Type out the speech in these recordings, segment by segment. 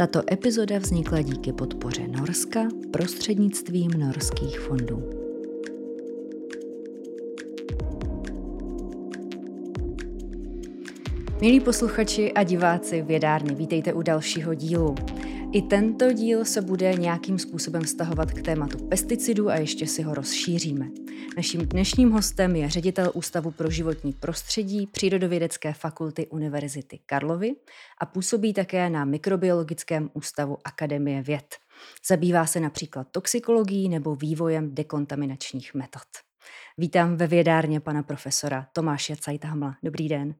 Tato epizoda vznikla díky podpoře Norska prostřednictvím norských fondů. Milí posluchači a diváci vědárny, vítejte u dalšího dílu. I tento díl se bude nějakým způsobem vztahovat k tématu pesticidů a ještě si ho rozšíříme. Naším dnešním hostem je ředitel Ústavu pro životní prostředí Přírodovědecké fakulty Univerzity Karlovy a působí také na Mikrobiologickém ústavu Akademie věd. Zabývá se například toxikologií nebo vývojem dekontaminačních metod. Vítám ve vědárně pana profesora Tomáše Cajthamla. Dobrý den.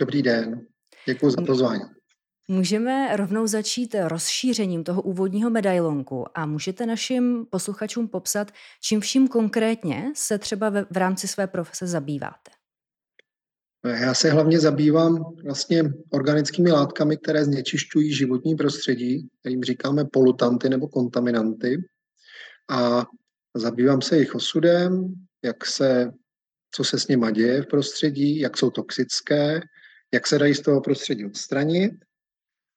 Dobrý den. Děkuji za pozvání. Můžeme rovnou začít rozšířením toho úvodního medailonku a můžete našim posluchačům popsat, čím vším konkrétně se třeba v, v rámci své profese zabýváte? Já se hlavně zabývám vlastně organickými látkami, které znečišťují životní prostředí, kterým říkáme polutanty nebo kontaminanty. A zabývám se jejich osudem, jak se, co se s nimi děje v prostředí, jak jsou toxické, jak se dají z toho prostředí odstranit.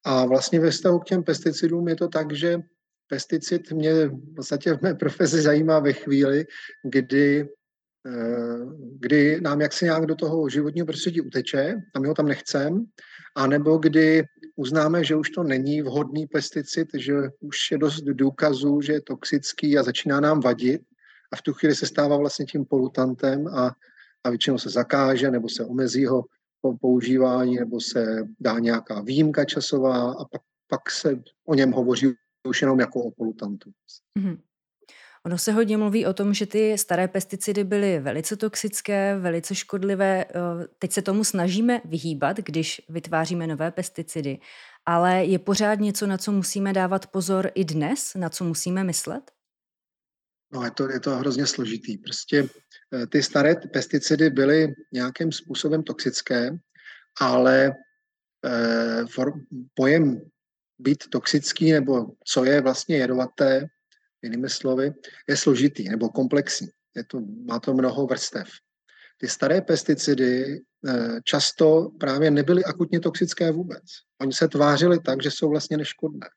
A vlastně ve vztahu k těm pesticidům je to tak, že pesticid mě v podstatě v mé profesi zajímá ve chvíli, kdy, eh, kdy nám jaksi nějak do toho životního prostředí uteče a my ho tam nechcem, anebo kdy uznáme, že už to není vhodný pesticid, že už je dost důkazů, že je toxický a začíná nám vadit. A v tu chvíli se stává vlastně tím polutantem a, a většinou se zakáže nebo se omezí ho používání nebo se dá nějaká výjimka časová a pak, pak se o něm hovoří už jenom jako o polutantu. Mm-hmm. Ono se hodně mluví o tom, že ty staré pesticidy byly velice toxické, velice škodlivé. Eh, teď se tomu snažíme vyhýbat, když vytváříme nové pesticidy, ale je pořád něco, na co musíme dávat pozor i dnes, na co musíme myslet? No, je to, je to hrozně složitý. Prostě ty staré pesticidy byly nějakým způsobem toxické, ale eh, pojem být toxický nebo co je vlastně jedovaté, jinými slovy, je složitý nebo komplexní. Je to, má to mnoho vrstev. Ty staré pesticidy eh, často právě nebyly akutně toxické vůbec. Oni se tvářili tak, že jsou vlastně neškodné.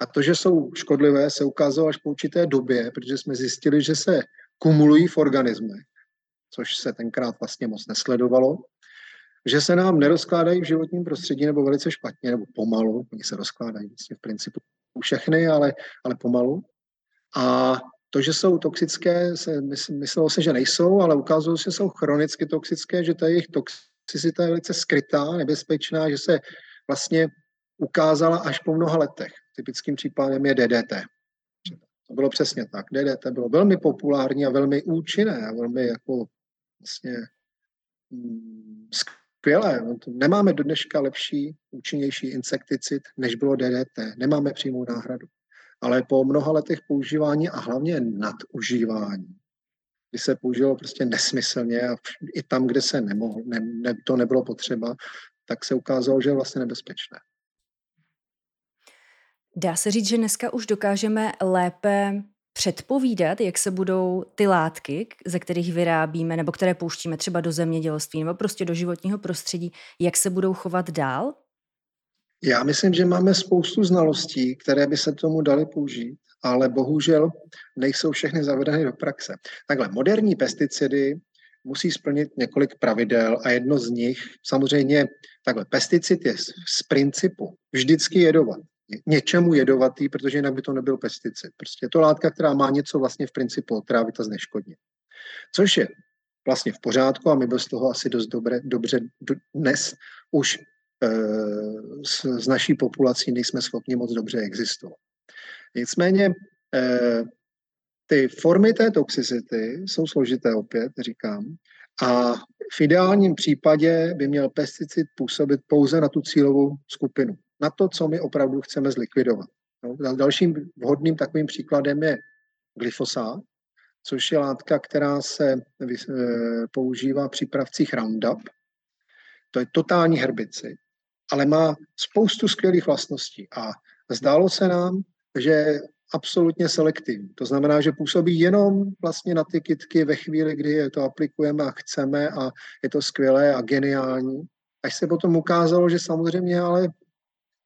A to, že jsou škodlivé, se ukázalo až po určité době, protože jsme zjistili, že se kumulují v organismech, což se tenkrát vlastně moc nesledovalo, že se nám nerozkládají v životním prostředí nebo velice špatně, nebo pomalu, oni se rozkládají vlastně v principu všechny, ale, ale pomalu. A to, že jsou toxické, se myslelo se, že nejsou, ale ukázalo se, že jsou chronicky toxické, že ta jejich toxicita je velice skrytá, nebezpečná, že se vlastně ukázala až po mnoha letech. Typickým případem je DDT. To bylo přesně tak. DDT bylo velmi populární a velmi účinné a velmi jako vlastně mm, skvělé. No nemáme do dneška lepší, účinnější insekticid, než bylo DDT. Nemáme přímou náhradu. Ale po mnoha letech používání a hlavně nadužívání, kdy se použilo prostě nesmyslně a i tam, kde se nemohlo, ne, ne, to nebylo potřeba, tak se ukázalo, že je vlastně nebezpečné. Dá se říct, že dneska už dokážeme lépe předpovídat, jak se budou ty látky, ze kterých vyrábíme nebo které pouštíme třeba do zemědělství nebo prostě do životního prostředí, jak se budou chovat dál? Já myslím, že máme spoustu znalostí, které by se tomu dali použít, ale bohužel nejsou všechny zavedeny do praxe. Takhle, moderní pesticidy musí splnit několik pravidel a jedno z nich, samozřejmě, takhle, pesticid je z principu vždycky jedovat něčemu jedovatý, protože jinak by to nebyl pesticid. Prostě je to látka, která má něco vlastně v principu otrávit a zneškodnit. Což je vlastně v pořádku a my bez toho asi dost dobré, dobře dnes už e, s, s naší populací nejsme schopni moc dobře existovat. Nicméně e, ty formy té toxicity jsou složité opět, říkám, a v ideálním případě by měl pesticid působit pouze na tu cílovou skupinu na to, co my opravdu chceme zlikvidovat. No, dalším vhodným takovým příkladem je glyfosát, což je látka, která se e, používá v přípravcích Roundup. To je totální herbicid, ale má spoustu skvělých vlastností a zdálo se nám, že je absolutně selektivní. To znamená, že působí jenom vlastně na ty kytky ve chvíli, kdy je to aplikujeme a chceme a je to skvělé a geniální. Až se potom ukázalo, že samozřejmě ale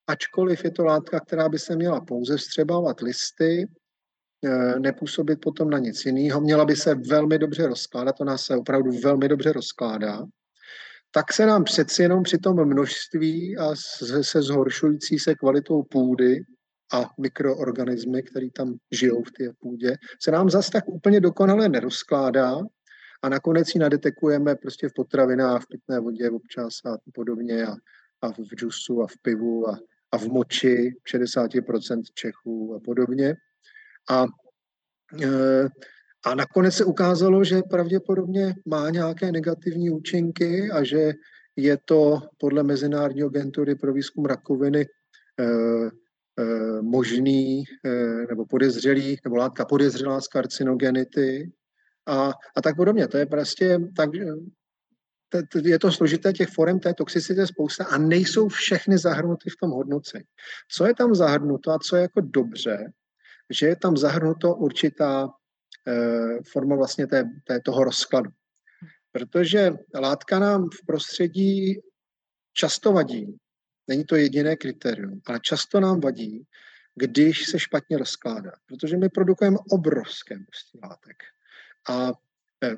ačkoliv je to látka, která by se měla pouze vstřebávat listy, eh, nepůsobit potom na nic jiného, měla by se velmi dobře rozkládat, ona se opravdu velmi dobře rozkládá, tak se nám přeci jenom při tom množství a se zhoršující se kvalitou půdy a mikroorganismy, které tam žijou v té půdě, se nám zas tak úplně dokonale nerozkládá a nakonec ji nadetekujeme prostě v potravinách, v pitné vodě občas a podobně a, a v džusu a v pivu a, a v moči 60% Čechů a podobně. A, e, a nakonec se ukázalo, že pravděpodobně má nějaké negativní účinky a že je to podle Mezinárodní agentury pro výzkum rakoviny e, e, možný nebo podezřelý, nebo látka podezřelá z karcinogenity a, a tak podobně. To je prostě tak, je to složité, těch forem té toxicity je spousta a nejsou všechny zahrnuty v tom hodnocení. Co je tam zahrnuto a co je jako dobře, že je tam zahrnuto určitá eh, forma vlastně té, té, toho rozkladu. Protože látka nám v prostředí často vadí, není to jediné kritérium, ale často nám vadí, když se špatně rozkládá, protože my produkujeme obrovské množství látek. A eh,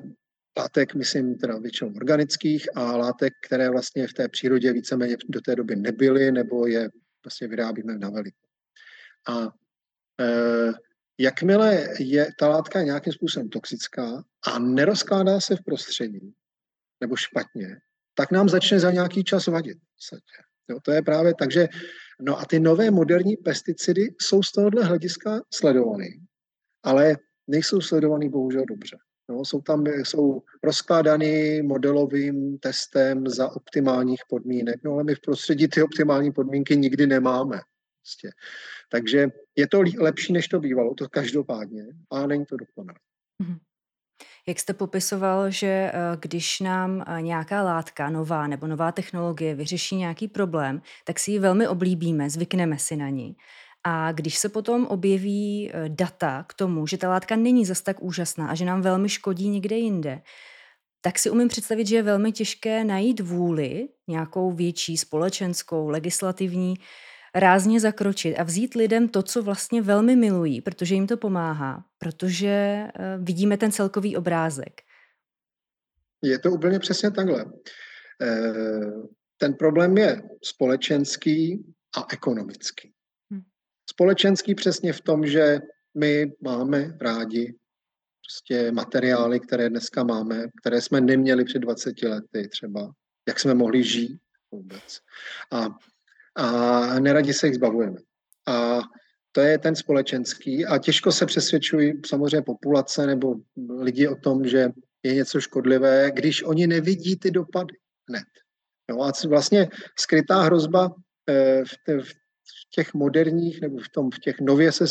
látek, myslím teda většinou organických a látek, které vlastně v té přírodě víceméně do té doby nebyly, nebo je vlastně vyrábíme na veliko. A e, jakmile je ta látka nějakým způsobem toxická a nerozkládá se v prostředí, nebo špatně, tak nám začne za nějaký čas vadit. Jo, to je právě tak, že no a ty nové moderní pesticidy jsou z tohohle hlediska sledovaný, ale nejsou sledovaný bohužel dobře. No, jsou tam jsou rozkládány modelovým testem za optimálních podmínek, no ale my v prostředí ty optimální podmínky nikdy nemáme. Prostě. Takže je to lepší, než to bývalo, to každopádně, a není to dokonalé. Mm-hmm. Jak jste popisoval, že eh, když nám eh, nějaká látka nová nebo nová technologie vyřeší nějaký problém, tak si ji velmi oblíbíme, zvykneme si na ní. A když se potom objeví eh, data k tomu, že ta látka není zas tak úžasná a že nám velmi škodí někde jinde, tak si umím představit, že je velmi těžké najít vůli, nějakou větší společenskou, legislativní, rázně zakročit a vzít lidem to, co vlastně velmi milují, protože jim to pomáhá, protože eh, vidíme ten celkový obrázek. Je to úplně přesně takhle. Eh, ten problém je společenský a ekonomický. Společenský přesně v tom, že my máme rádi prostě materiály, které dneska máme, které jsme neměli před 20 lety třeba, jak jsme mohli žít vůbec. A, a neradi se jich zbavujeme. A to je ten společenský a těžko se přesvědčují samozřejmě populace nebo lidi o tom, že je něco škodlivé, když oni nevidí ty dopady hned. No a vlastně skrytá hrozba eh, v, v v těch moderních nebo v, tom, v těch nově se,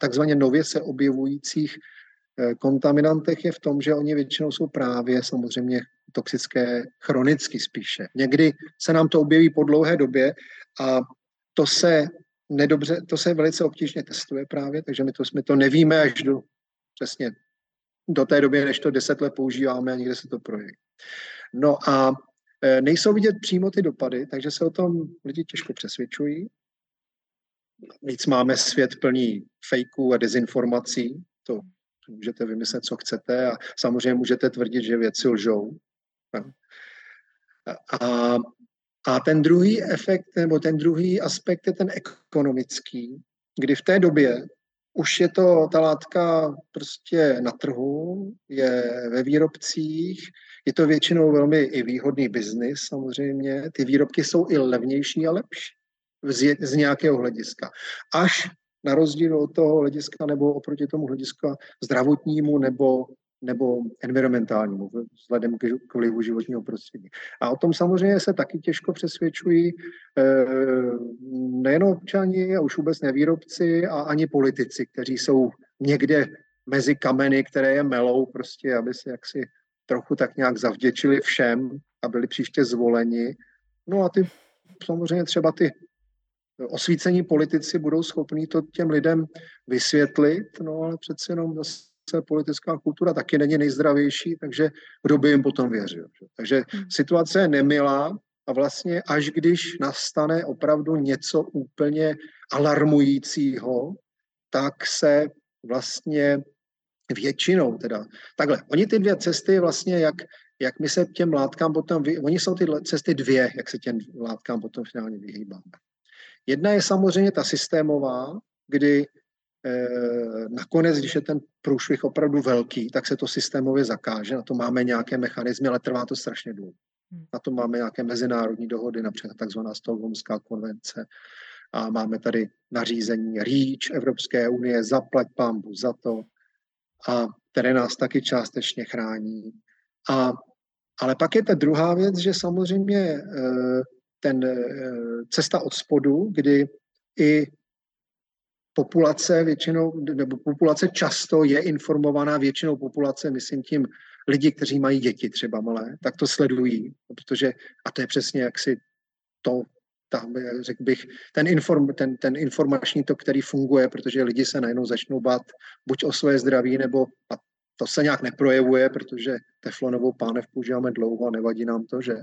takzvaně nově se objevujících eh, kontaminantech je v tom, že oni většinou jsou právě samozřejmě toxické chronicky spíše. Někdy se nám to objeví po dlouhé době a to se nedobře, to se velice obtížně testuje právě, takže my to, my to nevíme až do přesně do té doby, než to deset let používáme a někde se to projeví. No a e, nejsou vidět přímo ty dopady, takže se o tom lidi těžko přesvědčují Víc máme svět plný fejků a dezinformací, to můžete vymyslet, co chcete a samozřejmě můžete tvrdit, že věci lžou. A, a ten druhý efekt, nebo ten druhý aspekt je ten ekonomický, kdy v té době už je to ta látka prostě na trhu, je ve výrobcích, je to většinou velmi i výhodný biznis samozřejmě. Ty výrobky jsou i levnější a lepší z, nějakého hlediska. Až na rozdíl od toho hlediska nebo oproti tomu hlediska zdravotnímu nebo, nebo environmentálnímu, vzhledem k vlivu životního prostředí. A o tom samozřejmě se taky těžko přesvědčují eh, nejen občani a už vůbec nevýrobci a ani politici, kteří jsou někde mezi kameny, které je melou, prostě, aby se jaksi trochu tak nějak zavděčili všem a byli příště zvoleni. No a ty samozřejmě třeba ty osvícení politici budou schopní to těm lidem vysvětlit, no ale přece jenom zase politická kultura taky není nejzdravější, takže kdo by jim potom věřil. Že? Takže hmm. situace je nemilá a vlastně až když nastane opravdu něco úplně alarmujícího, tak se vlastně většinou teda, takhle, oni ty dvě cesty vlastně, jak, jak my se těm látkám potom, vy, oni jsou ty cesty dvě, jak se těm látkám potom finálně vyhýbáme. Jedna je samozřejmě ta systémová, kdy eh, nakonec, když je ten průšvih opravdu velký, tak se to systémově zakáže, na to máme nějaké mechanizmy, ale trvá to strašně dlouho. Hmm. Na to máme nějaké mezinárodní dohody, například takzvaná Stockholmská konvence, a máme tady nařízení REACH Evropské unie, zaplať pambu za to, a které nás taky částečně chrání. A, ale pak je ta druhá věc, že samozřejmě eh, ten eh, cesta od spodu, kdy i populace většinou, nebo populace často je informovaná většinou populace, myslím tím lidi, kteří mají děti třeba malé, tak to sledují, protože, a to je přesně jaksi to, tam, řekl bych, ten, inform, ten, ten informační tok, který funguje, protože lidi se najednou začnou bát buď o svoje zdraví, nebo a to se nějak neprojevuje, protože teflonovou pánev používáme dlouho a nevadí nám to, že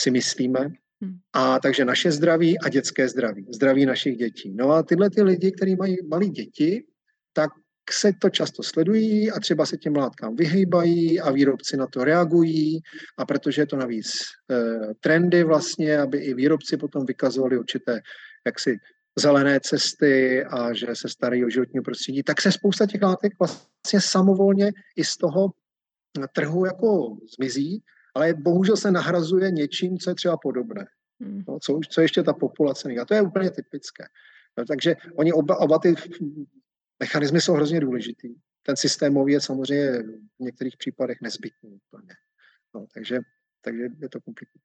si myslíme. Hmm. A takže naše zdraví a dětské zdraví, zdraví našich dětí. No a tyhle ty lidi, kteří mají malé děti, tak se to často sledují a třeba se těm látkám vyhýbají a výrobci na to reagují a protože je to navíc e, trendy vlastně, aby i výrobci potom vykazovali určité jaksi zelené cesty a že se starají o životní prostředí, tak se spousta těch látek vlastně samovolně i z toho trhu jako zmizí, ale bohužel se nahrazuje něčím, co je třeba podobné. Hmm. No, co, co ještě ta populace A to je úplně typické. No, takže oni oba, oba ty mechanismy jsou hrozně důležitý. Ten systémový je samozřejmě v některých případech nezbytný. No, takže, takže je to komplikované.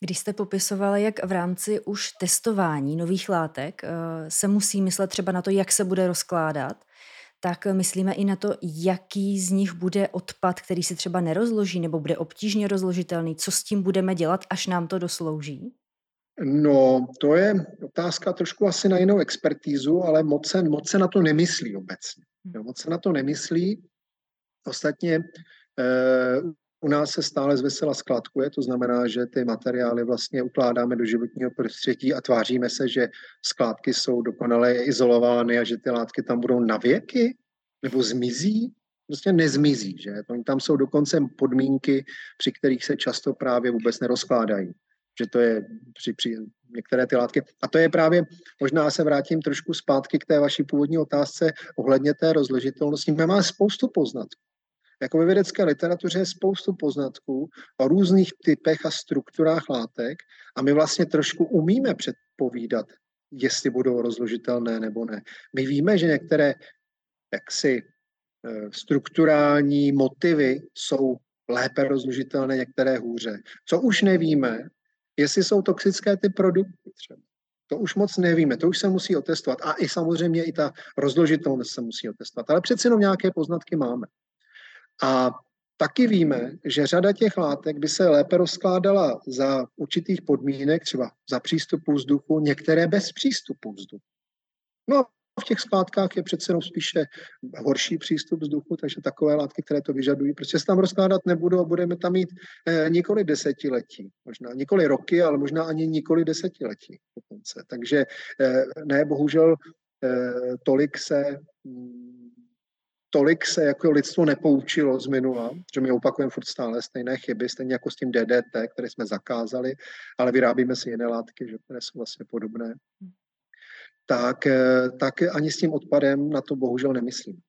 Když jste popisovali, jak v rámci už testování nových látek eh, se musí myslet třeba na to, jak se bude rozkládat, tak myslíme i na to, jaký z nich bude odpad, který se třeba nerozloží nebo bude obtížně rozložitelný, co s tím budeme dělat, až nám to doslouží? No, to je otázka trošku asi na jinou expertízu, ale moc se, moc se na to nemyslí obecně. Hmm. Jo, moc se na to nemyslí. Ostatně eh, u nás se stále zvesela skladkuje, to znamená, že ty materiály vlastně ukládáme do životního prostředí a tváříme se, že skládky jsou dokonale izolovány a že ty látky tam budou na věky nebo zmizí. Prostě nezmizí, že? Tam jsou dokonce podmínky, při kterých se často právě vůbec nerozkládají že to je při, při některé ty látky. A to je právě, možná se vrátím trošku zpátky k té vaší původní otázce ohledně té rozložitelnosti. Máme spoustu poznatků. Jako ve vědecké literatuře je spoustu poznatků o různých typech a strukturách látek a my vlastně trošku umíme předpovídat, jestli budou rozložitelné nebo ne. My víme, že některé jaksi eh, strukturální motivy jsou lépe rozložitelné, některé hůře. Co už nevíme, jestli jsou toxické ty produkty třeba. To už moc nevíme, to už se musí otestovat. A i samozřejmě i ta rozložitelnost se musí otestovat. Ale přeci jenom nějaké poznatky máme. A taky víme, že řada těch látek by se lépe rozkládala za určitých podmínek, třeba za přístupu vzduchu, některé bez přístupu vzduchu. No v těch skládkách je přece jenom spíše horší přístup vzduchu, takže takové látky, které to vyžadují, prostě se tam rozkládat nebudou a budeme tam mít eh, nikoli desetiletí, možná nikoli roky, ale možná ani nikoli desetiletí dokonce. Takže eh, ne, bohužel eh, tolik se mm, tolik se jako lidstvo nepoučilo z minula, že my opakujeme furt stále stejné chyby, stejně jako s tím DDT, které jsme zakázali, ale vyrábíme si jiné látky, že, které jsou vlastně podobné tak, eh, tak ani s tím odpadem na to bohužel nemyslím.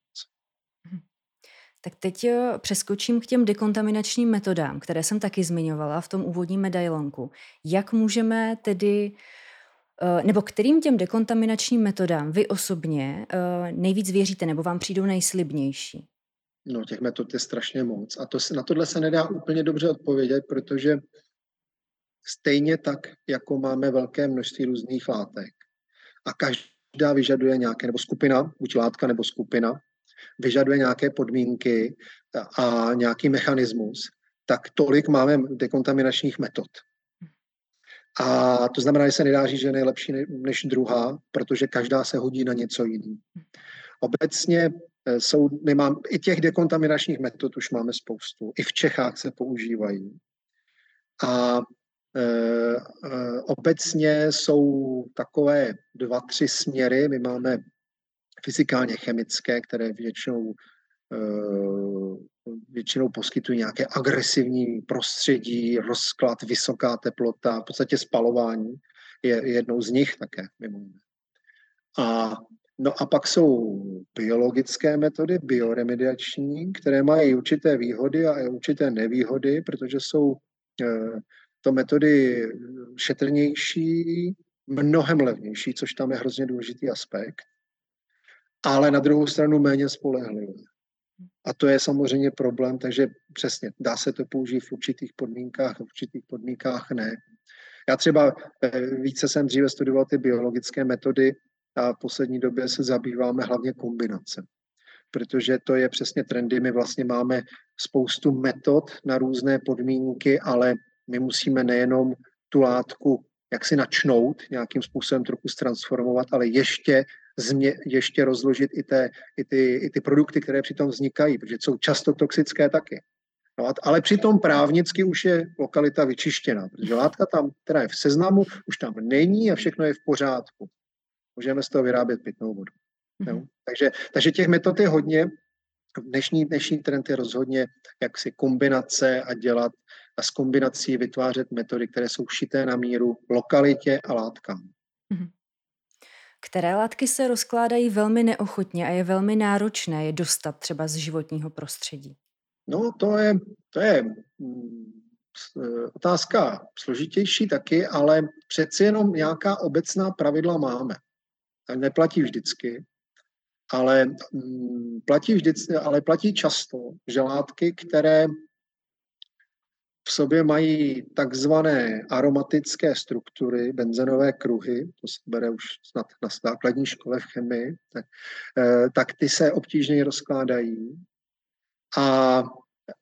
Tak teď eh, přeskočím k těm dekontaminačním metodám, které jsem taky zmiňovala v tom úvodním medailonku. Jak můžeme tedy, nebo kterým těm dekontaminačním metodám vy osobně nejvíc věříte, nebo vám přijdou nejslibnější? No, těch metod je strašně moc. A to na tohle se nedá úplně dobře odpovědět, protože stejně tak, jako máme velké množství různých látek, a každá vyžaduje nějaké, nebo skupina, buď látka nebo skupina, vyžaduje nějaké podmínky a nějaký mechanismus, tak tolik máme dekontaminačních metod. A to znamená, že se nedá říct, že je nejlepší než druhá, protože každá se hodí na něco jiného. Obecně eh, jsou, my mám, i těch dekontaminačních metod už máme spoustu. I v Čechách se používají. A obecně jsou takové dva, tři směry. My máme fyzikálně chemické, které většinou většinou poskytují nějaké agresivní prostředí, rozklad, vysoká teplota, v podstatě spalování je jednou z nich také, mimo jiné. A, no a pak jsou biologické metody, bioremediační, které mají určité výhody a určité nevýhody, protože jsou eh, to metody šetrnější, mnohem levnější, což tam je hrozně důležitý aspekt, ale na druhou stranu méně spolehlivé. A to je samozřejmě problém, takže přesně, dá se to použít v určitých podmínkách, v určitých podmínkách ne. Já třeba eh, více jsem dříve studoval ty biologické metody a v poslední době se zabýváme hlavně kombinace. Protože to je přesně trendy. My vlastně máme spoustu metod na různé podmínky, ale my musíme nejenom tu látku jak si načnout, nějakým způsobem trochu transformovat, ale ještě změ, ještě rozložit i, té, i, ty, i ty produkty, které přitom vznikají, protože jsou často toxické taky. No, ale přitom právnicky už je lokalita vyčištěná, protože látka tam, která je v seznamu, už tam není a všechno je v pořádku. Můžeme z toho vyrábět pitnou vodu. Mm-hmm. No, takže, takže těch metod je hodně. Dnešní, dnešní trend je rozhodně jak si kombinace a dělat a s kombinací vytvářet metody, které jsou šité na míru lokalitě a látkám. Mm-hmm. Které látky se rozkládají velmi neochotně a je velmi náročné je dostat třeba z životního prostředí? No, to je, to je mm, e, otázka složitější taky, ale přeci jenom nějaká obecná pravidla máme. Tak neplatí vždycky, ale mm, platí vždycky, ale platí často, že látky, které v sobě mají takzvané aromatické struktury, benzenové kruhy, to se bere už snad na základní škole v chemii, tak, eh, tak ty se obtížně rozkládají. A,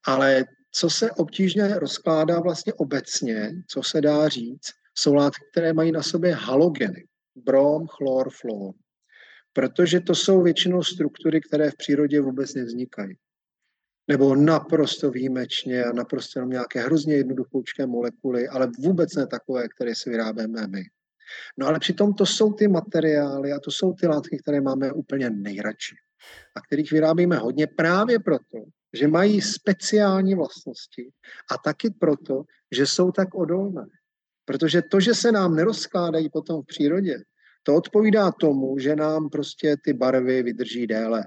ale co se obtížně rozkládá vlastně obecně, co se dá říct, jsou látky, které mají na sobě halogeny. Brom, chlor, fluor. Protože to jsou většinou struktury, které v přírodě vůbec nevznikají nebo naprosto výjimečně a naprosto jenom nějaké hrozně jednoduchoučké molekuly, ale vůbec ne takové, které si vyrábíme my. No ale přitom to jsou ty materiály a to jsou ty látky, které máme úplně nejradši a kterých vyrábíme hodně právě proto, že mají speciální vlastnosti a taky proto, že jsou tak odolné. Protože to, že se nám nerozkládají potom v přírodě, to odpovídá tomu, že nám prostě ty barvy vydrží déle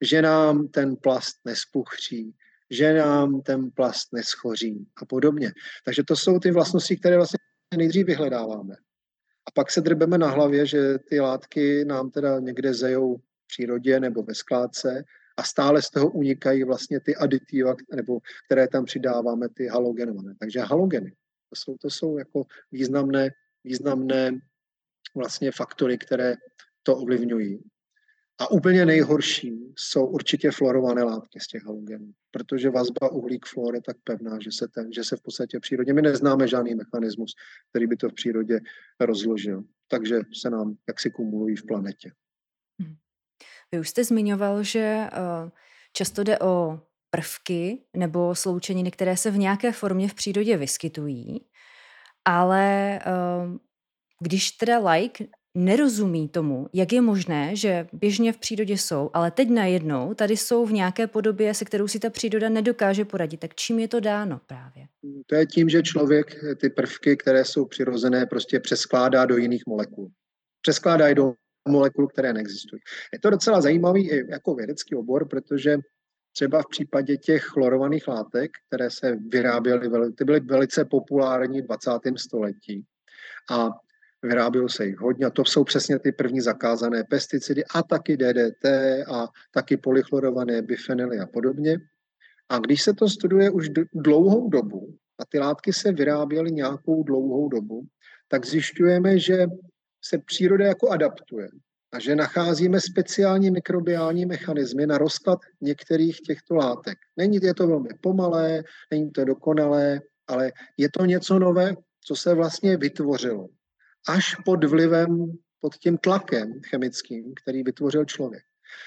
že nám ten plast nespuchří, že nám ten plast neschoří a podobně. Takže to jsou ty vlastnosti, které vlastně nejdřív vyhledáváme. A pak se drbeme na hlavě, že ty látky nám teda někde zejou v přírodě nebo ve skládce a stále z toho unikají vlastně ty aditiva, nebo které tam přidáváme, ty halogenované. Takže halogeny, to jsou, to jsou jako významné, významné vlastně faktory, které to ovlivňují. A úplně nejhorší jsou určitě fluorované látky z těch halogenů, protože vazba uhlík-fluor je tak pevná, že se, ten, že se v podstatě v přírodě, my neznáme žádný mechanismus, který by to v přírodě rozložil. Takže se nám jaksi kumulují v planetě. Hmm. Vy už jste zmiňoval, že eh, často jde o prvky nebo sloučeniny, které se v nějaké formě v přírodě vyskytují, ale eh, když teda like nerozumí tomu, jak je možné, že běžně v přírodě jsou, ale teď najednou tady jsou v nějaké podobě, se kterou si ta příroda nedokáže poradit. Tak čím je to dáno právě? To je tím, že člověk ty prvky, které jsou přirozené, prostě přeskládá do jiných molekul. Přeskládá je do molekul, které neexistují. Je to docela zajímavý i jako vědecký obor, protože třeba v případě těch chlorovaných látek, které se vyráběly, ty byly velice populární v 20. století. A vyrábělo se jich hodně a to jsou přesně ty první zakázané pesticidy a taky DDT a taky polychlorované bifenily a podobně. A když se to studuje už dlouhou dobu a ty látky se vyráběly nějakou dlouhou dobu, tak zjišťujeme, že se příroda jako adaptuje a že nacházíme speciální mikrobiální mechanismy na rozklad některých těchto látek. Není je to velmi pomalé, není to dokonalé, ale je to něco nové, co se vlastně vytvořilo až pod vlivem, pod tím tlakem chemickým, který vytvořil člověk.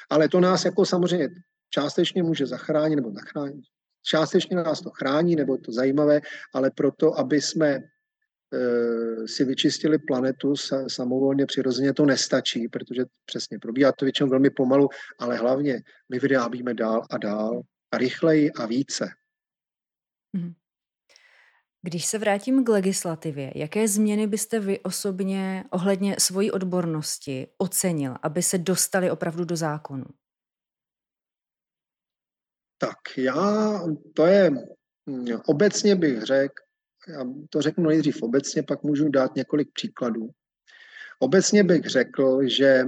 Ale to nás jako samozřejmě částečně může zachránit nebo zachránit. Částečně nás to chrání, nebo to zajímavé, ale proto, aby jsme si vyčistili planetu samovolně, přirozeně to nestačí, protože přesně probíhá to většinou velmi pomalu, ale hlavně my vyrábíme dál a dál a rychleji a více. Mhm. Když se vrátím k legislativě, jaké změny byste vy osobně ohledně svojí odbornosti ocenil, aby se dostali opravdu do zákonu? Tak já, to je, obecně bych řekl, já to řeknu nejdřív obecně, pak můžu dát několik příkladů. Obecně bych řekl, že,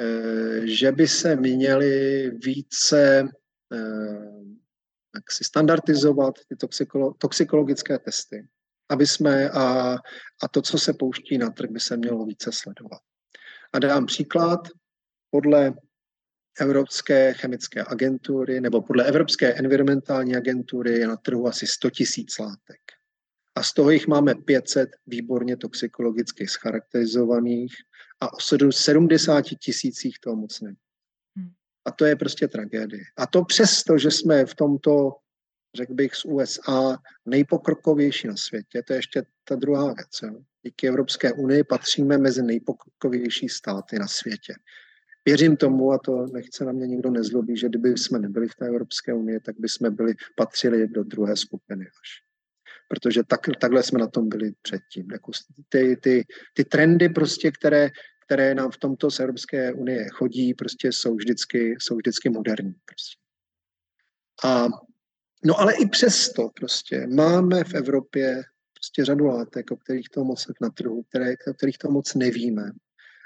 eh, že by se měly více jak si standardizovat ty toxikolo, toxikologické testy, aby jsme a, a to, co se pouští na trh, by se mělo více sledovat. A dám příklad, podle Evropské chemické agentury nebo podle Evropské environmentální agentury je na trhu asi 100 tisíc látek. A z toho jich máme 500 výborně toxikologicky scharakterizovaných a o 70 tisících toho moc nevím. A to je prostě tragédie. A to přesto, že jsme v tomto, řekl bych, z USA nejpokrokovější na světě, to je ještě ta druhá věc. Jo. Díky Evropské unii patříme mezi nejpokrokovější státy na světě. Věřím tomu, a to nechce na mě nikdo nezlobí, že kdyby jsme nebyli v té Evropské unii, tak by jsme byli, patřili do druhé skupiny až. Protože tak, takhle jsme na tom byli předtím. Jako ty, ty, ty trendy, prostě, které které nám v tomto z Evropské unie chodí, prostě jsou vždycky, jsou vždycky moderní. Prostě. A, no ale i přesto prostě máme v Evropě prostě řadu látek, o kterých to moc na trhu, které, o kterých to moc nevíme.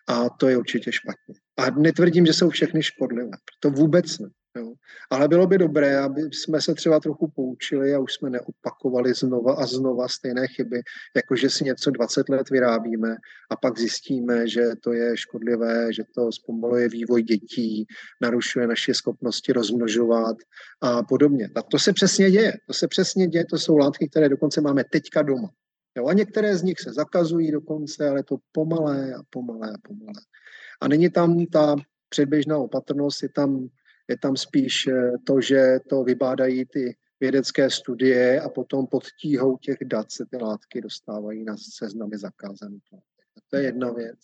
A to je určitě špatně. A netvrdím, že jsou všechny škodlivé. To vůbec ne. Jo. Ale bylo by dobré, aby jsme se třeba trochu poučili a už jsme neopakovali znova a znova stejné chyby, jako že si něco 20 let vyrábíme a pak zjistíme, že to je škodlivé, že to zpomaluje vývoj dětí, narušuje naše schopnosti rozmnožovat a podobně. A to se přesně děje. To se přesně děje, to jsou látky, které dokonce máme teďka doma. Jo, a některé z nich se zakazují dokonce, ale to pomalé a pomalé a pomalé. A není tam ta předběžná opatrnost, je tam je tam spíš eh, to, že to vybádají ty vědecké studie a potom pod tíhou těch dat se ty látky dostávají na seznamy zakázaných látek. To je jedna věc.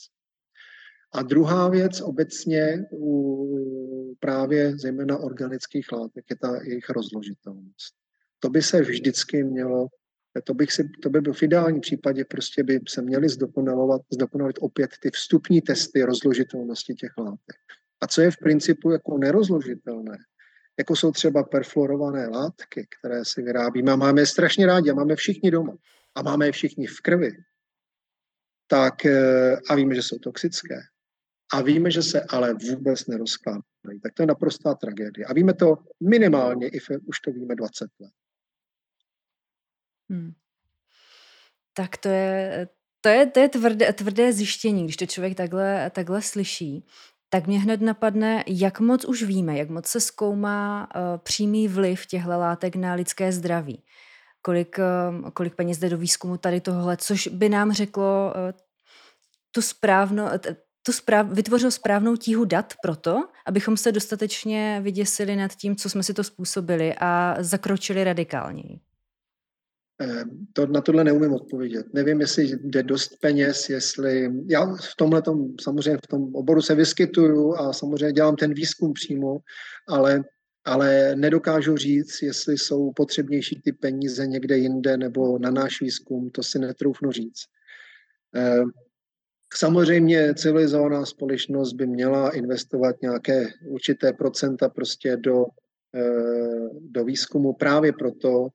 A druhá věc obecně u právě zejména organických látek je ta jejich rozložitelnost. To by se vždycky mělo, to, bych si, to by byl v ideálním případě prostě by se měly zdokonalovat, zdokonalit opět ty vstupní testy rozložitelnosti těch látek. A co je v principu jako nerozložitelné, jako jsou třeba perfluorované látky, které si vyrábíme a máme je strašně rádi a máme všichni doma a máme je všichni v krvi, tak eh, a víme, že jsou toxické a víme, že se ale vůbec nerozkládají, tak to je naprostá tragédie. A víme to minimálně, i už to víme 20 let. Hmm. Tak to je, to je, to je tvrdé, tvrdé zjištění, když to člověk takhle, takhle slyší tak mě hned napadne, jak moc už víme, jak moc se zkoumá uh, přímý vliv těchto látek na lidské zdraví. Kolik, uh, kolik peněz jde do výzkumu tady tohle, což by nám řeklo uh, tu správno, tu správ, vytvořil správnou tíhu dat proto, abychom se dostatečně vyděsili nad tím, co jsme si to způsobili a zakročili radikálněji. Eh, to, na tohle neumím odpovědět. Nevím, jestli jde dost peněz, jestli... Já v tomhle samozřejmě v tom oboru se vyskytuju a samozřejmě dělám ten výzkum přímo, ale, ale nedokážu říct, jestli jsou potřebnější ty peníze někde jinde nebo na náš výzkum, to si netroufnu říct. Eh, samozřejmě civilizovaná společnost by měla investovat nějaké určité procenta prostě do, eh, do výzkumu právě proto,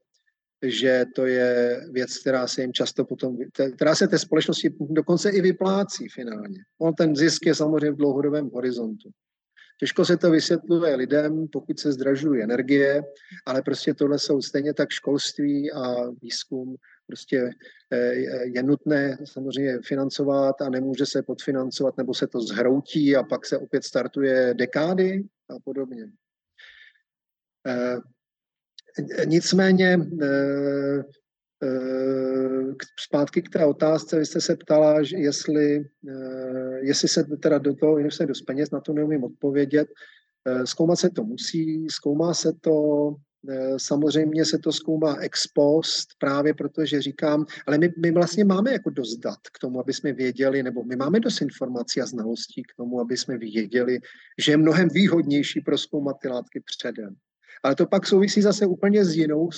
že to je věc, která se jim často potom, která se té společnosti dokonce i vyplácí finálně. On ten zisk je samozřejmě v dlouhodobém horizontu. Těžko se to vysvětluje lidem, pokud se zdražují energie, ale prostě tohle jsou stejně tak školství a výzkum. Prostě eh, je nutné samozřejmě financovat a nemůže se podfinancovat, nebo se to zhroutí a pak se opět startuje dekády a podobně. Nicméně eh, eh, zpátky k té otázce, vy jste se ptala, že jestli, eh, jestli se teda do toho investuje dost peněz, na to neumím odpovědět. Zkoumat se to musí, zkoumá se to Samozřejmě se to zkoumá ex post, právě protože říkám, ale my, my vlastně máme jako dost dat k tomu, aby jsme věděli, nebo my máme dost informací a znalostí k tomu, aby jsme věděli, že je mnohem výhodnější proskoumat ty látky předem. Ale to pak souvisí zase úplně s jinou,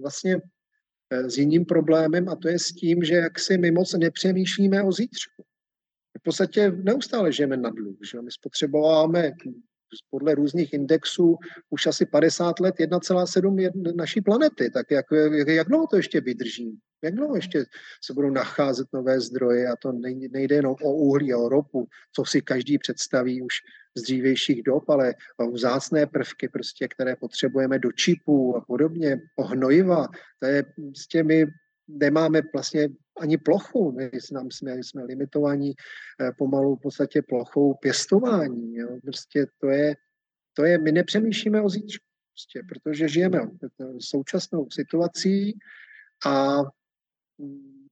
vlastně s jiným problémem a to je s tím, že jak si my moc nepřemýšlíme o zítřku. V podstatě neustále žijeme na dluh. Že? My spotřebováváme podle různých indexů už asi 50 let 1,7 naší planety. Tak jak, jak, jak dlouho to ještě vydrží? Jak dlouho ještě se budou nacházet nové zdroje a to nejde jenom o uhlí a o ropu, co si každý představí už z dřívějších dob, ale o vzácné prvky, prostě, které potřebujeme do čipů a podobně, o hnojiva. To je prostě my nemáme vlastně ani plochu, my jsme, jsme, limitovaní eh, pomalu v podstatě plochou pěstování. Jo. Prostě to je, to je, my nepřemýšlíme o zítřku, prostě, protože žijeme současnou situací a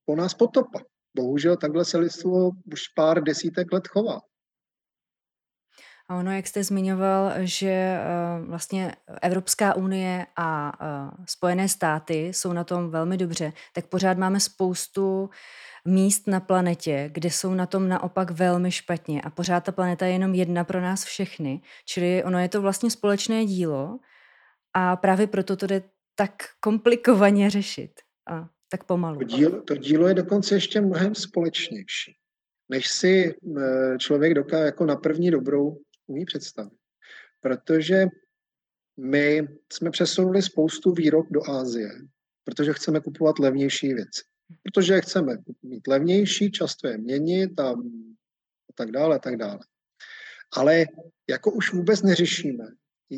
po nás potopa. Bohužel takhle se lidstvo už pár desítek let chová. A ono, jak jste zmiňoval, že uh, vlastně Evropská unie a uh, Spojené státy jsou na tom velmi dobře, tak pořád máme spoustu míst na planetě, kde jsou na tom naopak velmi špatně. A pořád ta planeta je jenom jedna pro nás všechny, čili ono je to vlastně společné dílo a právě proto to jde tak komplikovaně řešit. A tak pomalu. To dílo, to dílo je dokonce ještě mnohem společnější, než si eh, člověk dokáže jako na první dobrou umí představit. Protože my jsme přesunuli spoustu výrob do Ázie, protože chceme kupovat levnější věci. Protože chceme mít levnější, často je měnit a, a tak dále, a tak dále. Ale jako už vůbec neřešíme,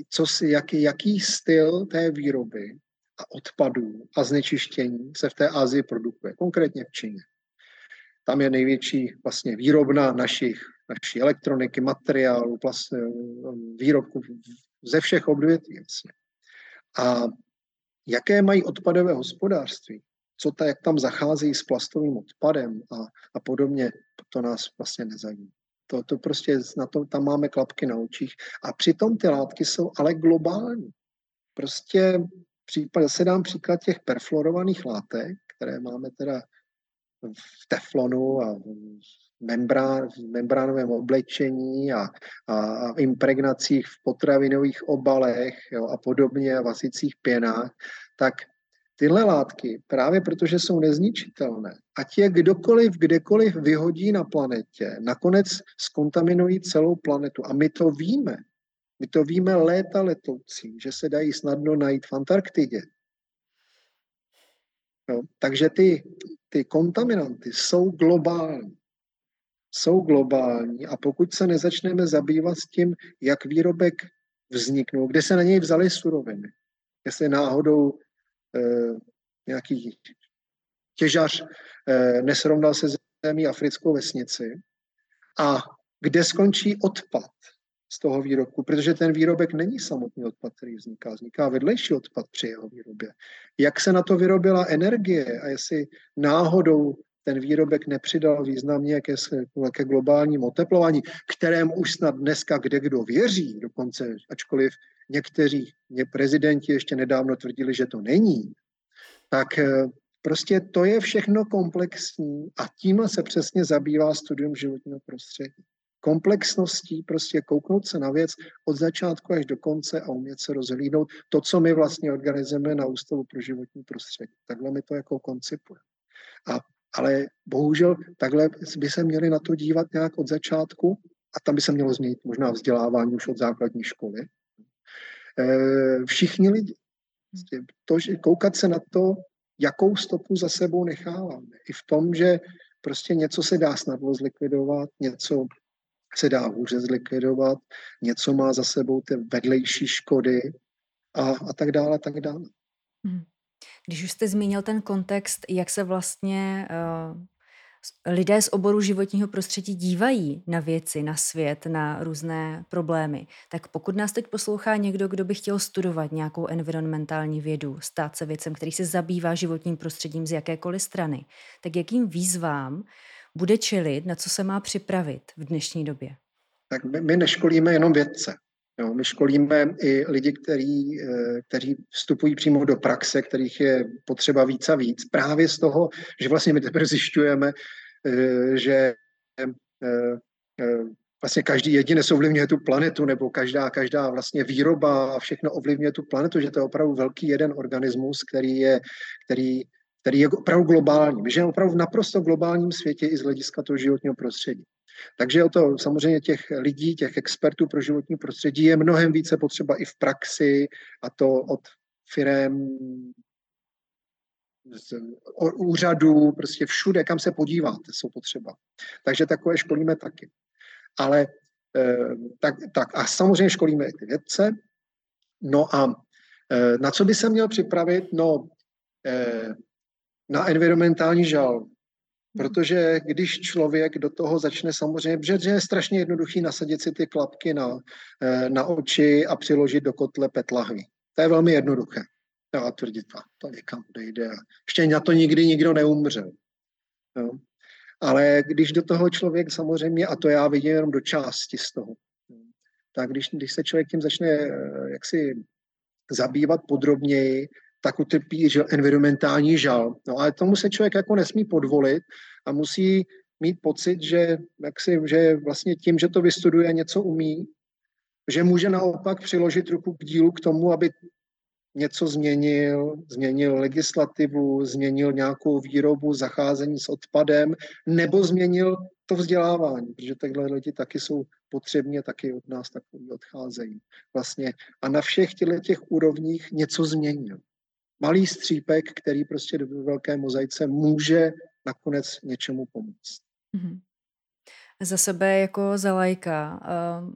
co si, jaký, jaký styl té výroby a odpadů a znečištění se v té Asii produkuje, konkrétně v Číně. Tam je největší vlastně výrobna našich naší elektroniky, materiálu, plast, eh, výrobků ze všech odvětví. Vlastně. A jaké mají odpadové hospodářství, co ta, jak tam zachází s plastovým odpadem a, a podobně, to nás vlastně nezajímá. To, to prostě, na to, tam máme klapky na očích. A přitom ty látky jsou ale globální. Prostě případ, zase dám příklad těch perfluorovaných látek, které máme teda v teflonu a membrán, v membránovém oblečení a, a impregnacích v potravinových obalech jo, a podobně a vasicích pěnách, tak tyhle látky, právě protože jsou nezničitelné, ať je kdokoliv, kdekoliv vyhodí na planetě, nakonec skontaminují celou planetu. A my to víme. My to víme léta letoucí, že se dají snadno najít v Antarktidě. Jo, takže ty, ty kontaminanty jsou globální. Jsou globální a pokud se nezačneme zabývat s tím, jak výrobek vzniknul, kde se na něj vzaly suroviny, jestli náhodou e, nějaký těžař e, nesrovnal se zemí africkou vesnici a kde skončí odpad z toho výrobku, protože ten výrobek není samotný odpad, který vzniká, vzniká vedlejší odpad při jeho výrobě. Jak se na to vyrobila energie a jestli náhodou ten výrobek nepřidal významně ke, ke globálnímu oteplování, kterému už snad dneska kde kdo věří, dokonce ačkoliv někteří mě prezidenti ještě nedávno tvrdili, že to není, tak eh, prostě to je všechno komplexní a tím se přesně zabývá studium životního prostředí. Komplexností prostě kouknout se na věc od začátku až do konce a umět se rozhlídnout to, co my vlastně organizujeme na Ústavu pro životní prostředí. Takhle my to jako koncipujeme. A ale bohužel takhle by se měli na to dívat nějak od začátku a tam by se mělo změnit možná vzdělávání už od základní školy. Eh, všichni lidi. Prostě to, že koukat se na to, jakou stopu za sebou necháváme. I v tom, že prostě něco se dá snadno zlikvidovat, něco se dá hůře zlikvidovat, něco má za sebou ty vedlejší škody a, a tak dále, a tak dále. Hmm. Když už jste zmínil ten kontext, jak se vlastně uh, lidé z oboru životního prostředí dívají na věci, na svět, na různé problémy, tak pokud nás teď poslouchá někdo, kdo by chtěl studovat nějakou environmentální vědu, stát se věcem, který se zabývá životním prostředím z jakékoliv strany, tak jakým výzvám bude čelit, na co se má připravit v dnešní době? Tak my, my neškolíme jenom vědce. Jo, my školíme i lidi, který, eh, kteří vstupují přímo do praxe, kterých je potřeba víc a víc. Právě z toho, že vlastně my teprve zjišťujeme, eh, že eh, vlastně každý jedinec ovlivňuje tu planetu, nebo každá, každá vlastně výroba a všechno ovlivňuje tu planetu, že to je opravdu velký jeden organismus, který je, který, který je opravdu globální. My žijeme opravdu v naprosto globálním světě i z hlediska toho životního prostředí. Takže o to samozřejmě těch lidí, těch expertů pro životní prostředí je mnohem více potřeba i v praxi a to od firem, úřadů, prostě všude, kam se podíváte, jsou potřeba. Takže takové školíme taky. Ale eh, tak, tak a samozřejmě školíme i ty vědce. No a eh, na co by se měl připravit? No, eh, na environmentální žal. Protože když člověk do toho začne samozřejmě, že je strašně jednoduchý nasadit si ty klapky na, eh, na oči a přiložit do kotle pet lahví. To je velmi jednoduché. Jo, a tvrdit, a to někam odejde. Ještě na to nikdy nikdo neumřel. Jo. Ale když do toho člověk samozřejmě, a to já vidím jenom do části z toho, tak když, když se člověk tím začne eh, jaksi zabývat podrobněji, tak utrpí že environmentální žal. No ale tomu se člověk jako nesmí podvolit a musí mít pocit, že, jak si, že vlastně tím, že to vystuduje, něco umí, že může naopak přiložit ruku k dílu k tomu, aby něco změnil, změnil legislativu, změnil nějakou výrobu, zacházení s odpadem, nebo změnil to vzdělávání, protože takhle lidi taky jsou potřební a taky od nás takový odcházejí. Vlastně a na všech těch úrovních něco změnil malý střípek, který prostě do velké mozaice může nakonec něčemu pomoct. Mm-hmm. Za sebe jako za lajka uh,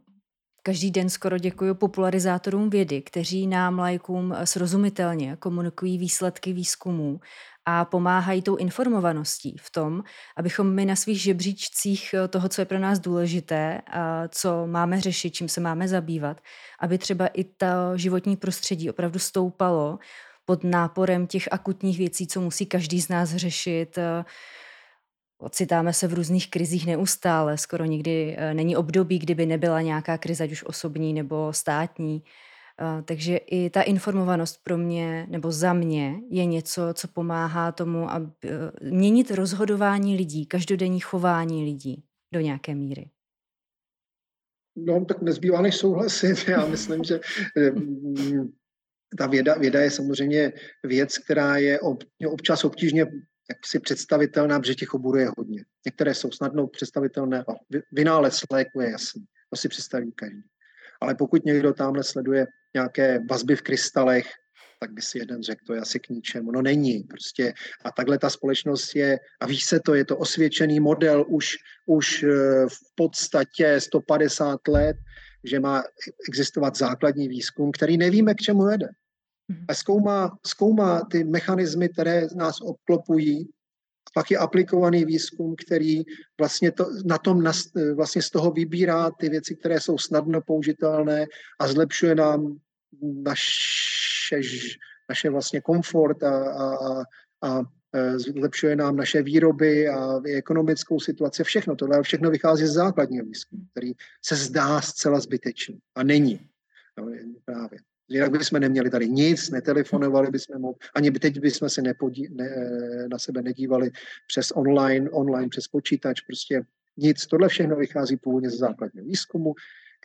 každý den skoro děkuji popularizátorům vědy, kteří nám lajkům srozumitelně komunikují výsledky výzkumů a pomáhají tou informovaností v tom, abychom my na svých žebříčcích toho, co je pro nás důležité, a co máme řešit, čím se máme zabývat, aby třeba i to životní prostředí opravdu stoupalo pod náporem těch akutních věcí, co musí každý z nás řešit. Eh, ocitáme se v různých krizích neustále, skoro nikdy eh, není období, kdyby nebyla nějaká krize, ať už osobní nebo státní. Eh, takže i ta informovanost pro mě nebo za mě je něco, co pomáhá tomu, aby měnit rozhodování lidí, každodenní chování lidí do nějaké míry. No, tak nezbývá než souhlasit. Já myslím, že ta věda, věda je samozřejmě věc, která je ob, občas obtížně si představitelná, protože těch oborů je hodně. Některé jsou snadno představitelné. Vynález léku je jasný, to si představí každý. Ale pokud někdo tamhle sleduje nějaké vazby v krystalech, tak by si jeden řekl, to je asi k ničemu. No není prostě. A takhle ta společnost je, a ví se to, je to osvědčený model už, už eh, v podstatě 150 let, že má existovat základní výzkum, který nevíme, k čemu vede. Mhm. a zkoumá, zkoumá ty mechanismy, které nás obklopují. Pak je aplikovaný výzkum, který vlastně to, na tom nas, vlastně z toho vybírá ty věci, které jsou snadno použitelné a zlepšuje nám naše, naše vlastně komfort a, a, a, a e, zlepšuje nám naše výroby a ekonomickou situaci. Všechno, tohle všechno vychází z základního výzkumu, který se zdá zcela zbytečný a není. No, právě. Jinak bychom neměli tady nic, netelefonovali bychom mu, ani by teď bychom se nepodí, ne, na sebe nedívali přes online, online přes počítač, prostě nic. Tohle všechno vychází původně ze základního výzkumu,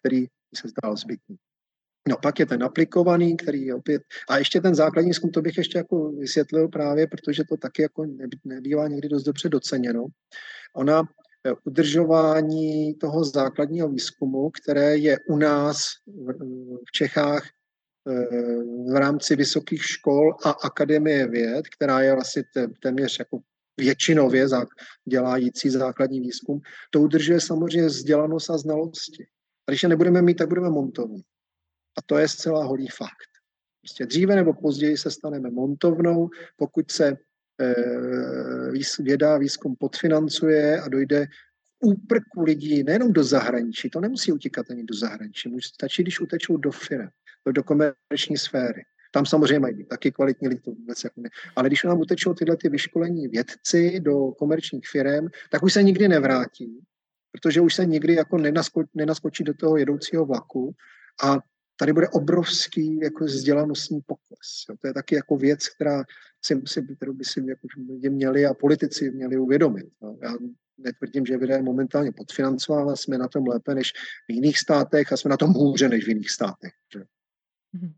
který se zdál zbytný. No pak je ten aplikovaný, který je opět, a ještě ten základní výzkum, to bych ještě jako vysvětlil právě, protože to taky jako nebývá někdy dost dobře doceněno. Ona eh, udržování toho základního výzkumu, které je u nás v Čechách v rámci vysokých škol a akademie věd, která je vlastně téměř jako většinově dělající základní výzkum, to udržuje samozřejmě vzdělanost a znalosti. A když je nebudeme mít, tak budeme montovní. A to je zcela holý fakt. Prostě dříve nebo později se staneme montovnou, pokud se e, věda výzkum podfinancuje a dojde úprku lidí nejenom do zahraničí, to nemusí utíkat ani do zahraničí, stačí, když utečou do firm do komerční sféry. Tam samozřejmě mají být taky kvalitní lidi, to vůbec jako ne. Ale když nám utečou tyhle ty vyškolení vědci do komerčních firm, tak už se nikdy nevrátí, protože už se nikdy jako nenasko, nenaskočí do toho jedoucího vlaku a tady bude obrovský jako vzdělanostní pokles. Jo. To je taky jako věc, která si, si, kterou by si jako měli a politici měli uvědomit. Jo. Já netvrdím, že lidé momentálně podfinancovává, jsme na tom lépe než v jiných státech a jsme na tom hůře než v jiných státech. Že? Mhm.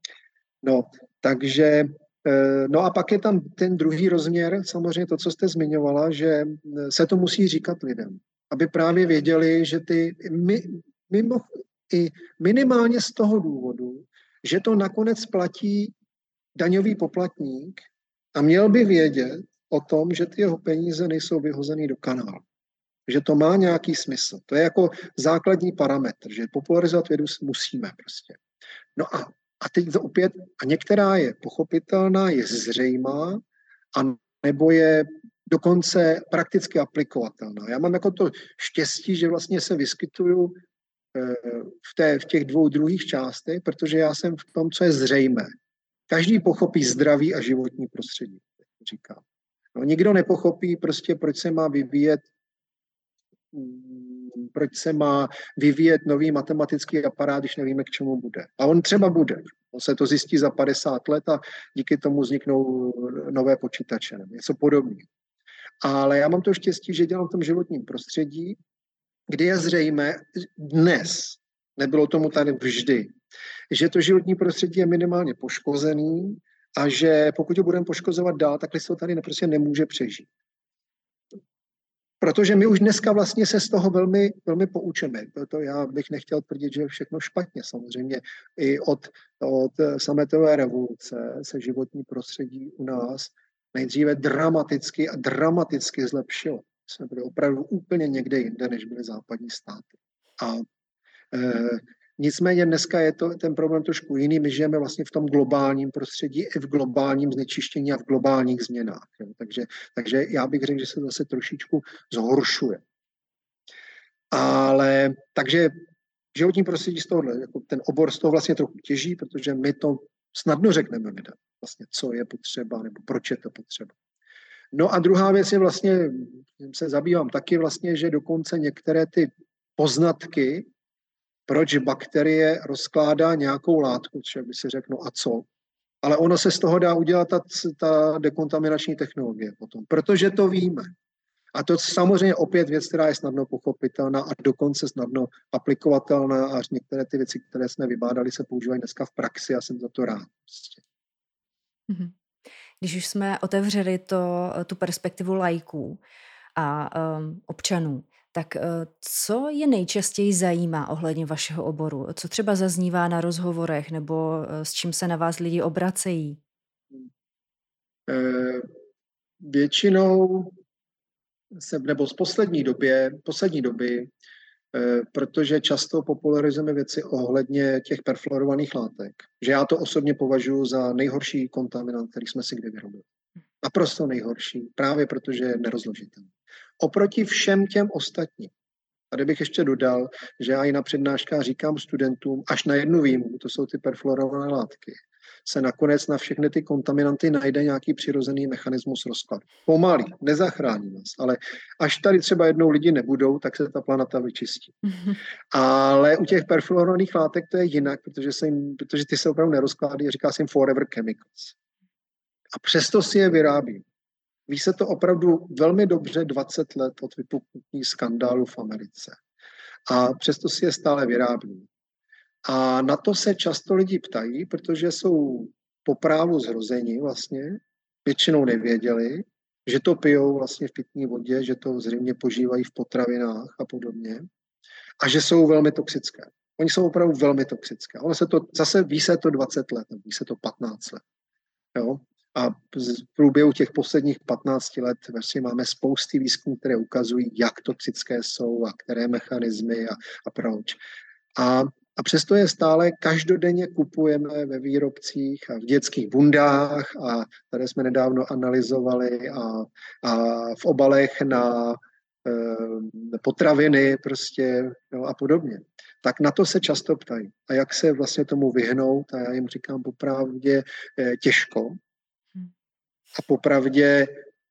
No, takže Eh, no a pak je tam ten druhý rozměr, samozřejmě to, co jste zmiňovala, že eh, se to musí říkat lidem, aby právě věděli, že ty mimo, i minimálně z toho důvodu, že to nakonec platí daňový poplatník a měl by vědět o tom, že ty jeho peníze nejsou vyhozeny do kanálu. Že to má nějaký smysl. To je jako základní parametr, že popularizovat vědu musíme prostě. No a a teď opět, a některá je pochopitelná, je zřejmá, a nebo je dokonce prakticky aplikovatelná. Já mám jako to štěstí, že vlastně se vyskytuju eh, v, té, v těch dvou druhých částech, protože já jsem v tom, co je zřejmé. Každý pochopí zdraví a životní prostředí, říkám. No, nikdo nepochopí prostě, proč se má vyvíjet proč se má vyvíjet nový matematický aparát, když nevíme, k čemu bude. A on třeba bude. On se to zjistí za 50 let a díky tomu vzniknou nové počítače nebo něco podobného. Ale já mám to štěstí, že dělám v tom životním prostředí, kdy je zřejmé dnes, nebylo tomu tady vždy, že to životní prostředí je minimálně poškozený a že pokud ho budeme poškozovat dál, tak to tady prostě nemůže přežít. Protože my už dneska vlastně se z toho velmi, velmi poučeme. Proto já bych nechtěl tvrdit, že je všechno špatně. Samozřejmě i od, od sametové revoluce se životní prostředí u nás nejdříve dramaticky a dramaticky zlepšilo. Jsme byli opravdu úplně někde jinde, než byly západní státy. A e, Nicméně dneska je to ten problém trošku jiný. My žijeme vlastně v tom globálním prostředí, i v globálním znečištění a v globálních změnách. Jo. Takže, takže já bych řekl, že se zase trošičku zhoršuje. Ale takže životní prostředí z tohohle, jako ten obor z toho vlastně trochu těží, protože my to snadno řekneme lidem, vlastně, co je potřeba nebo proč je to potřeba. No a druhá věc je vlastně, se zabývám taky vlastně, že dokonce některé ty poznatky, proč bakterie rozkládá nějakou látku, třeba by si řekl, no a co? Ale ono se z toho dá udělat ta, ta dekontaminační technologie potom, protože to víme. A to samozřejmě opět věc, která je snadno pochopitelná a dokonce snadno aplikovatelná a některé ty věci, které jsme vybádali, se používají dneska v praxi a jsem za to rád. Prostě. Mhm. Když už jsme otevřeli to, tu perspektivu lajků a um, občanů, tak eh, co je nejčastěji zajímá ohledně vašeho oboru? Co třeba zaznívá na rozhovorech nebo eh, s čím se na vás lidi obracejí? Eh, většinou se, nebo z poslední době, poslední doby, protože často popularizujeme věci ohledně těch perfluorovaných látek, že já to osobně považuji za nejhorší kontaminant, který jsme si kdy vyrobili. Naprosto nejhorší, právě protože je nerozložitelný oproti všem těm ostatním. Tady bych ještě dodal, že já i na přednáškách říkám studentům, až na jednu výjimku, to jsou ty perfluorované látky, se nakonec na všechny ty kontaminanty najde nějaký přirozený mechanismus rozkladu. Pomalý, nezachrání nás, ale až tady třeba jednou lidi nebudou, tak se ta planeta vyčistí. Mm-hmm. Ale u těch perfluorovaných látek to je jinak, protože, se jim, protože ty se opravdu nerozkládají, říká se jim forever chemicals. A přesto si je vyrábí. Ví se to opravdu velmi dobře 20 let od vypuknutí skandálu v Americe. A přesto si je stále vyrábí. A na to se často lidi ptají, protože jsou po právu zrození vlastně, většinou nevěděli, že to pijou vlastně v pitní vodě, že to zřejmě požívají v potravinách a podobně. A že jsou velmi toxické. Oni jsou opravdu velmi toxické. Ono se to, zase ví se to 20 let, ví se to 15 let. Jo? A v průběhu těch posledních 15 let vlastně máme spousty výzkumů, které ukazují, jak toxické jsou a které mechanismy a, a proč. A, a přesto je stále každodenně kupujeme ve výrobcích a v dětských bundách, a které jsme nedávno analyzovali, a, a v obalech na e, potraviny prostě no a podobně. Tak na to se často ptají. A jak se vlastně tomu vyhnout? A já jim říkám popravdě e, těžko, a popravdě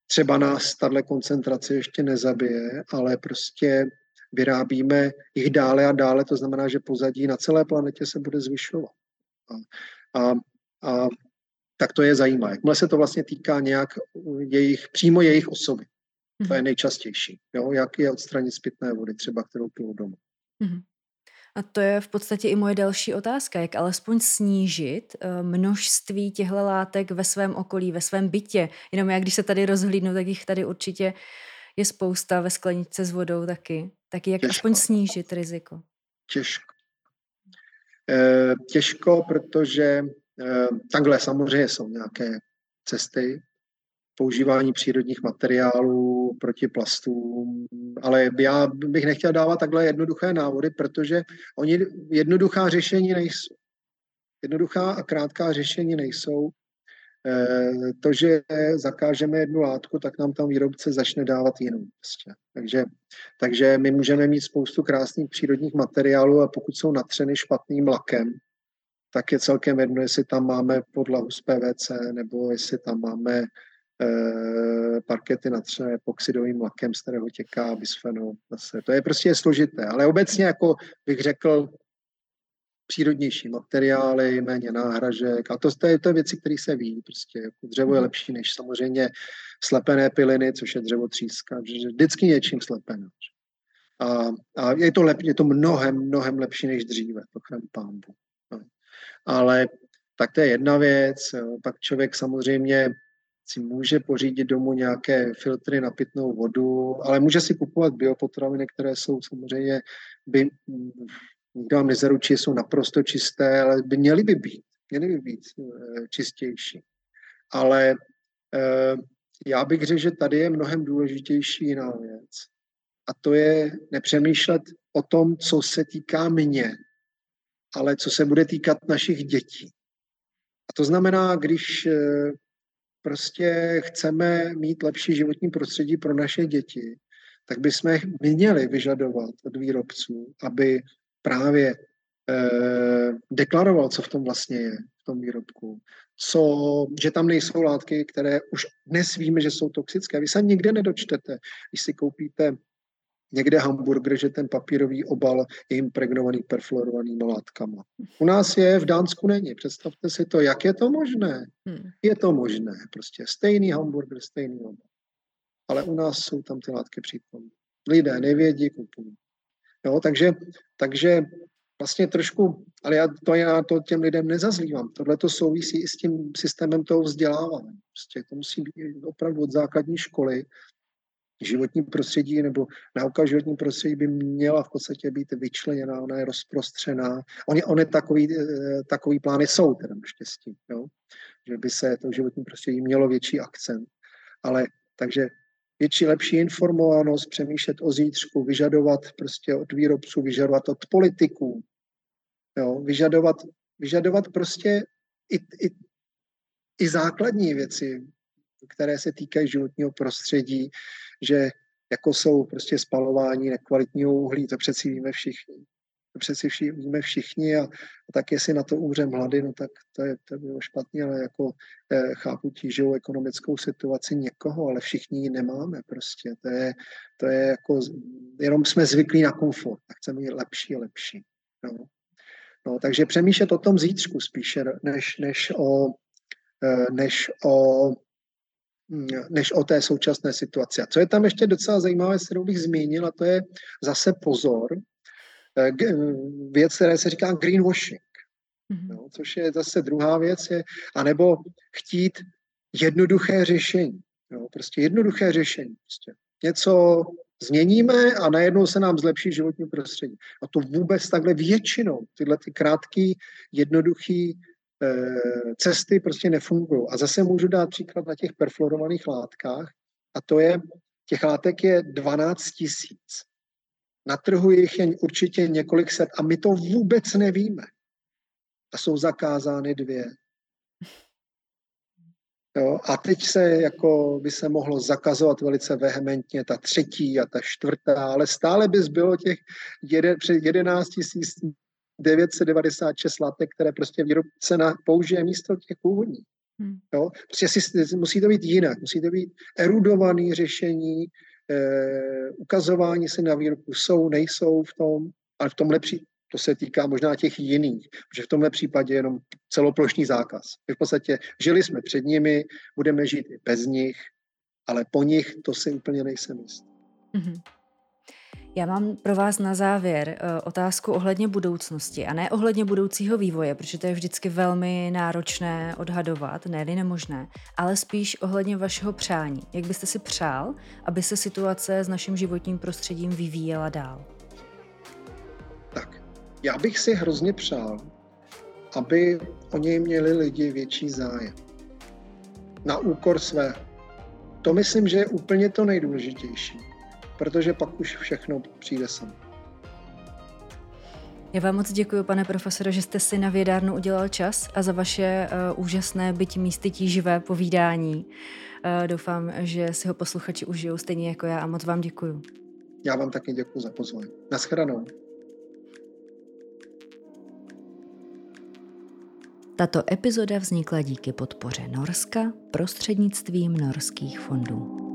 třeba nás tahle koncentrace ještě nezabije, ale prostě vyrábíme jich dále a dále, to znamená, že pozadí na celé planetě se bude zvyšovat. A, a, a tak to je zajímavé. Jakmile se to vlastně týká nějak jejich, přímo jejich osoby. To je mhm. nejčastější. Jo? Jak je odstranit z pitné vody, třeba kterou piju doma. Mm-hmm. A to je v podstatě i moje další otázka, jak alespoň snížit eh, množství těchto látek ve svém okolí, ve svém bytě. Jenom já, když se tady rozhlídnu, tak jich tady určitě je spousta ve skleničce s vodou taky. Tak jak Těžko. aspoň snížit riziko? Těžko. E, těžko, protože e, takhle samozřejmě jsou nějaké cesty, používání přírodních materiálů proti plastům, ale já bych nechtěl dávat takhle jednoduché návody, protože oni jednoduchá řešení nejsou. Jednoduchá a krátká řešení nejsou. Eh, to, že zakážeme jednu látku, tak nám tam výrobce začne dávat jinou. Prostě. Takže, takže my můžeme mít spoustu krásných přírodních materiálů a pokud jsou natřeny špatným lakem, tak je celkem jedno, jestli tam máme podlahu z PVC nebo jestli tam máme parkety natřené epoxidovým lakem, z kterého těká bisfenol. Zase. To je prostě složité, ale obecně jako bych řekl, přírodnější materiály, méně náhražek. A to, to, je, to je věci, které se ví. Prostě jako dřevo je mhm. lepší než samozřejmě slepené piliny, což je dřevo tříska. Vždycky něčím slepené. A, a je, to lep, je to mnohem, mnohem lepší než dříve, to chrám pámbu. No. Ale tak to je jedna věc. Pak člověk samozřejmě si může pořídit domů nějaké filtry na pitnou vodu, ale může si kupovat biopotraviny, které jsou samozřejmě, by, nikdo vám nezaručí, jsou naprosto čisté, ale by měly by být, měly by být eh, čistější. Ale eh, já bych řekl, že tady je mnohem důležitější jiná věc. A to je nepřemýšlet o tom, co se týká mě, ale co se bude týkat našich dětí. A to znamená, když eh, prostě chceme mít lepší životní prostředí pro naše děti, tak bychom měli vyžadovat od výrobců, aby právě eh, deklaroval, co v tom vlastně je, v tom výrobku. Co, že tam nejsou látky, které už dnes víme, že jsou toxické. Vy se nikde nedočtete, když si koupíte někde hamburger, že ten papírový obal je impregnovaný perfluorovanými látkama. U nás je, v Dánsku není. Představte si to, jak je to možné. Hmm. Je to možné. Prostě stejný hamburger, stejný obal. Ale u nás jsou tam ty látky přítomné. Lidé nevědí, kupují. Jo, takže, takže vlastně trošku, ale já to, já to těm lidem nezazlívám. Tohle to souvisí i s tím systémem toho vzdělávání. Prostě to musí být opravdu od základní školy životní prostředí nebo nauka životní prostředí by měla v podstatě být vyčleněná, ona je rozprostřená. Ony, ony takový, eh, takový plány jsou teda naštěstí, jo? že by se to životní prostředí mělo větší akcent. Ale takže větší, lepší informovanost, přemýšlet o zítřku, vyžadovat prostě od výrobců, vyžadovat od politiků, jo? Vyžadovat, vyžadovat prostě i, i, i základní věci, které se týkají životního prostředí, že jako jsou prostě spalování nekvalitního uhlí, to přeci víme všichni. To přeci vši, víme všichni a, a tak jestli na to umřem hlady, no tak to je, to bylo špatně, ale jako eh, chápu tížou ekonomickou situaci někoho, ale všichni ji nemáme prostě. To je, to je jako, jenom jsme zvyklí na komfort a chceme mít lepší a lepší. No. No, takže přemýšlet o tom zítřku spíše, než, než o, eh, než o než o té současné situaci. A co je tam ještě docela zajímavé, kterou bych zmínil, a to je zase pozor, eh, věc, které se říká greenwashing. Mm-hmm. No, což je zase druhá věc, je, anebo chtít jednoduché řešení. Jo, prostě jednoduché řešení. Prostě. Něco změníme a najednou se nám zlepší životní prostředí. A to vůbec takhle většinou, tyhle ty krátké, jednoduché Eh, cesty prostě nefungují. A zase můžu dát příklad na těch perfluorovaných látkách a to je, těch látek je 12 tisíc. Na trhu jich je určitě několik set a my to vůbec nevíme. A jsou zakázány dvě. Jo, a teď se jako by se mohlo zakazovat velice vehementně ta třetí a ta čtvrtá, ale stále by zbylo těch jeden, před 11 tisíc 996 látek, které prostě výrobce na, použije místo těch původních. Hmm. Jo? Prostě si, musí to být jinak, musí to být erudované řešení, eh, ukazování si na výrobku jsou, nejsou v tom, ale v tom lepší, to se týká možná těch jiných, protože v tomhle případě jenom celoplošný zákaz. My v podstatě žili jsme před nimi, budeme žít i bez nich, ale po nich to si úplně nejsem jist. Mm-hmm. Já mám pro vás na závěr uh, otázku ohledně budoucnosti a ne ohledně budoucího vývoje, protože to je vždycky velmi náročné odhadovat, ne nemožné, ale spíš ohledně vašeho přání. Jak byste si přál, aby se situace s naším životním prostředím vyvíjela dál? Tak, já bych si hrozně přál, aby o něj měli lidi větší zájem. Na úkor svého. To myslím, že je úplně to nejdůležitější protože pak už všechno přijde sam. Já vám moc děkuji, pane profesore, že jste si na vědárnu udělal čas a za vaše uh, úžasné, byť místy tíživé povídání. Uh, doufám, že si ho posluchači užijou stejně jako já a moc vám děkuji. Já vám taky děkuji za pozvání. Naschledanou. Tato epizoda vznikla díky podpoře Norska prostřednictvím norských fondů.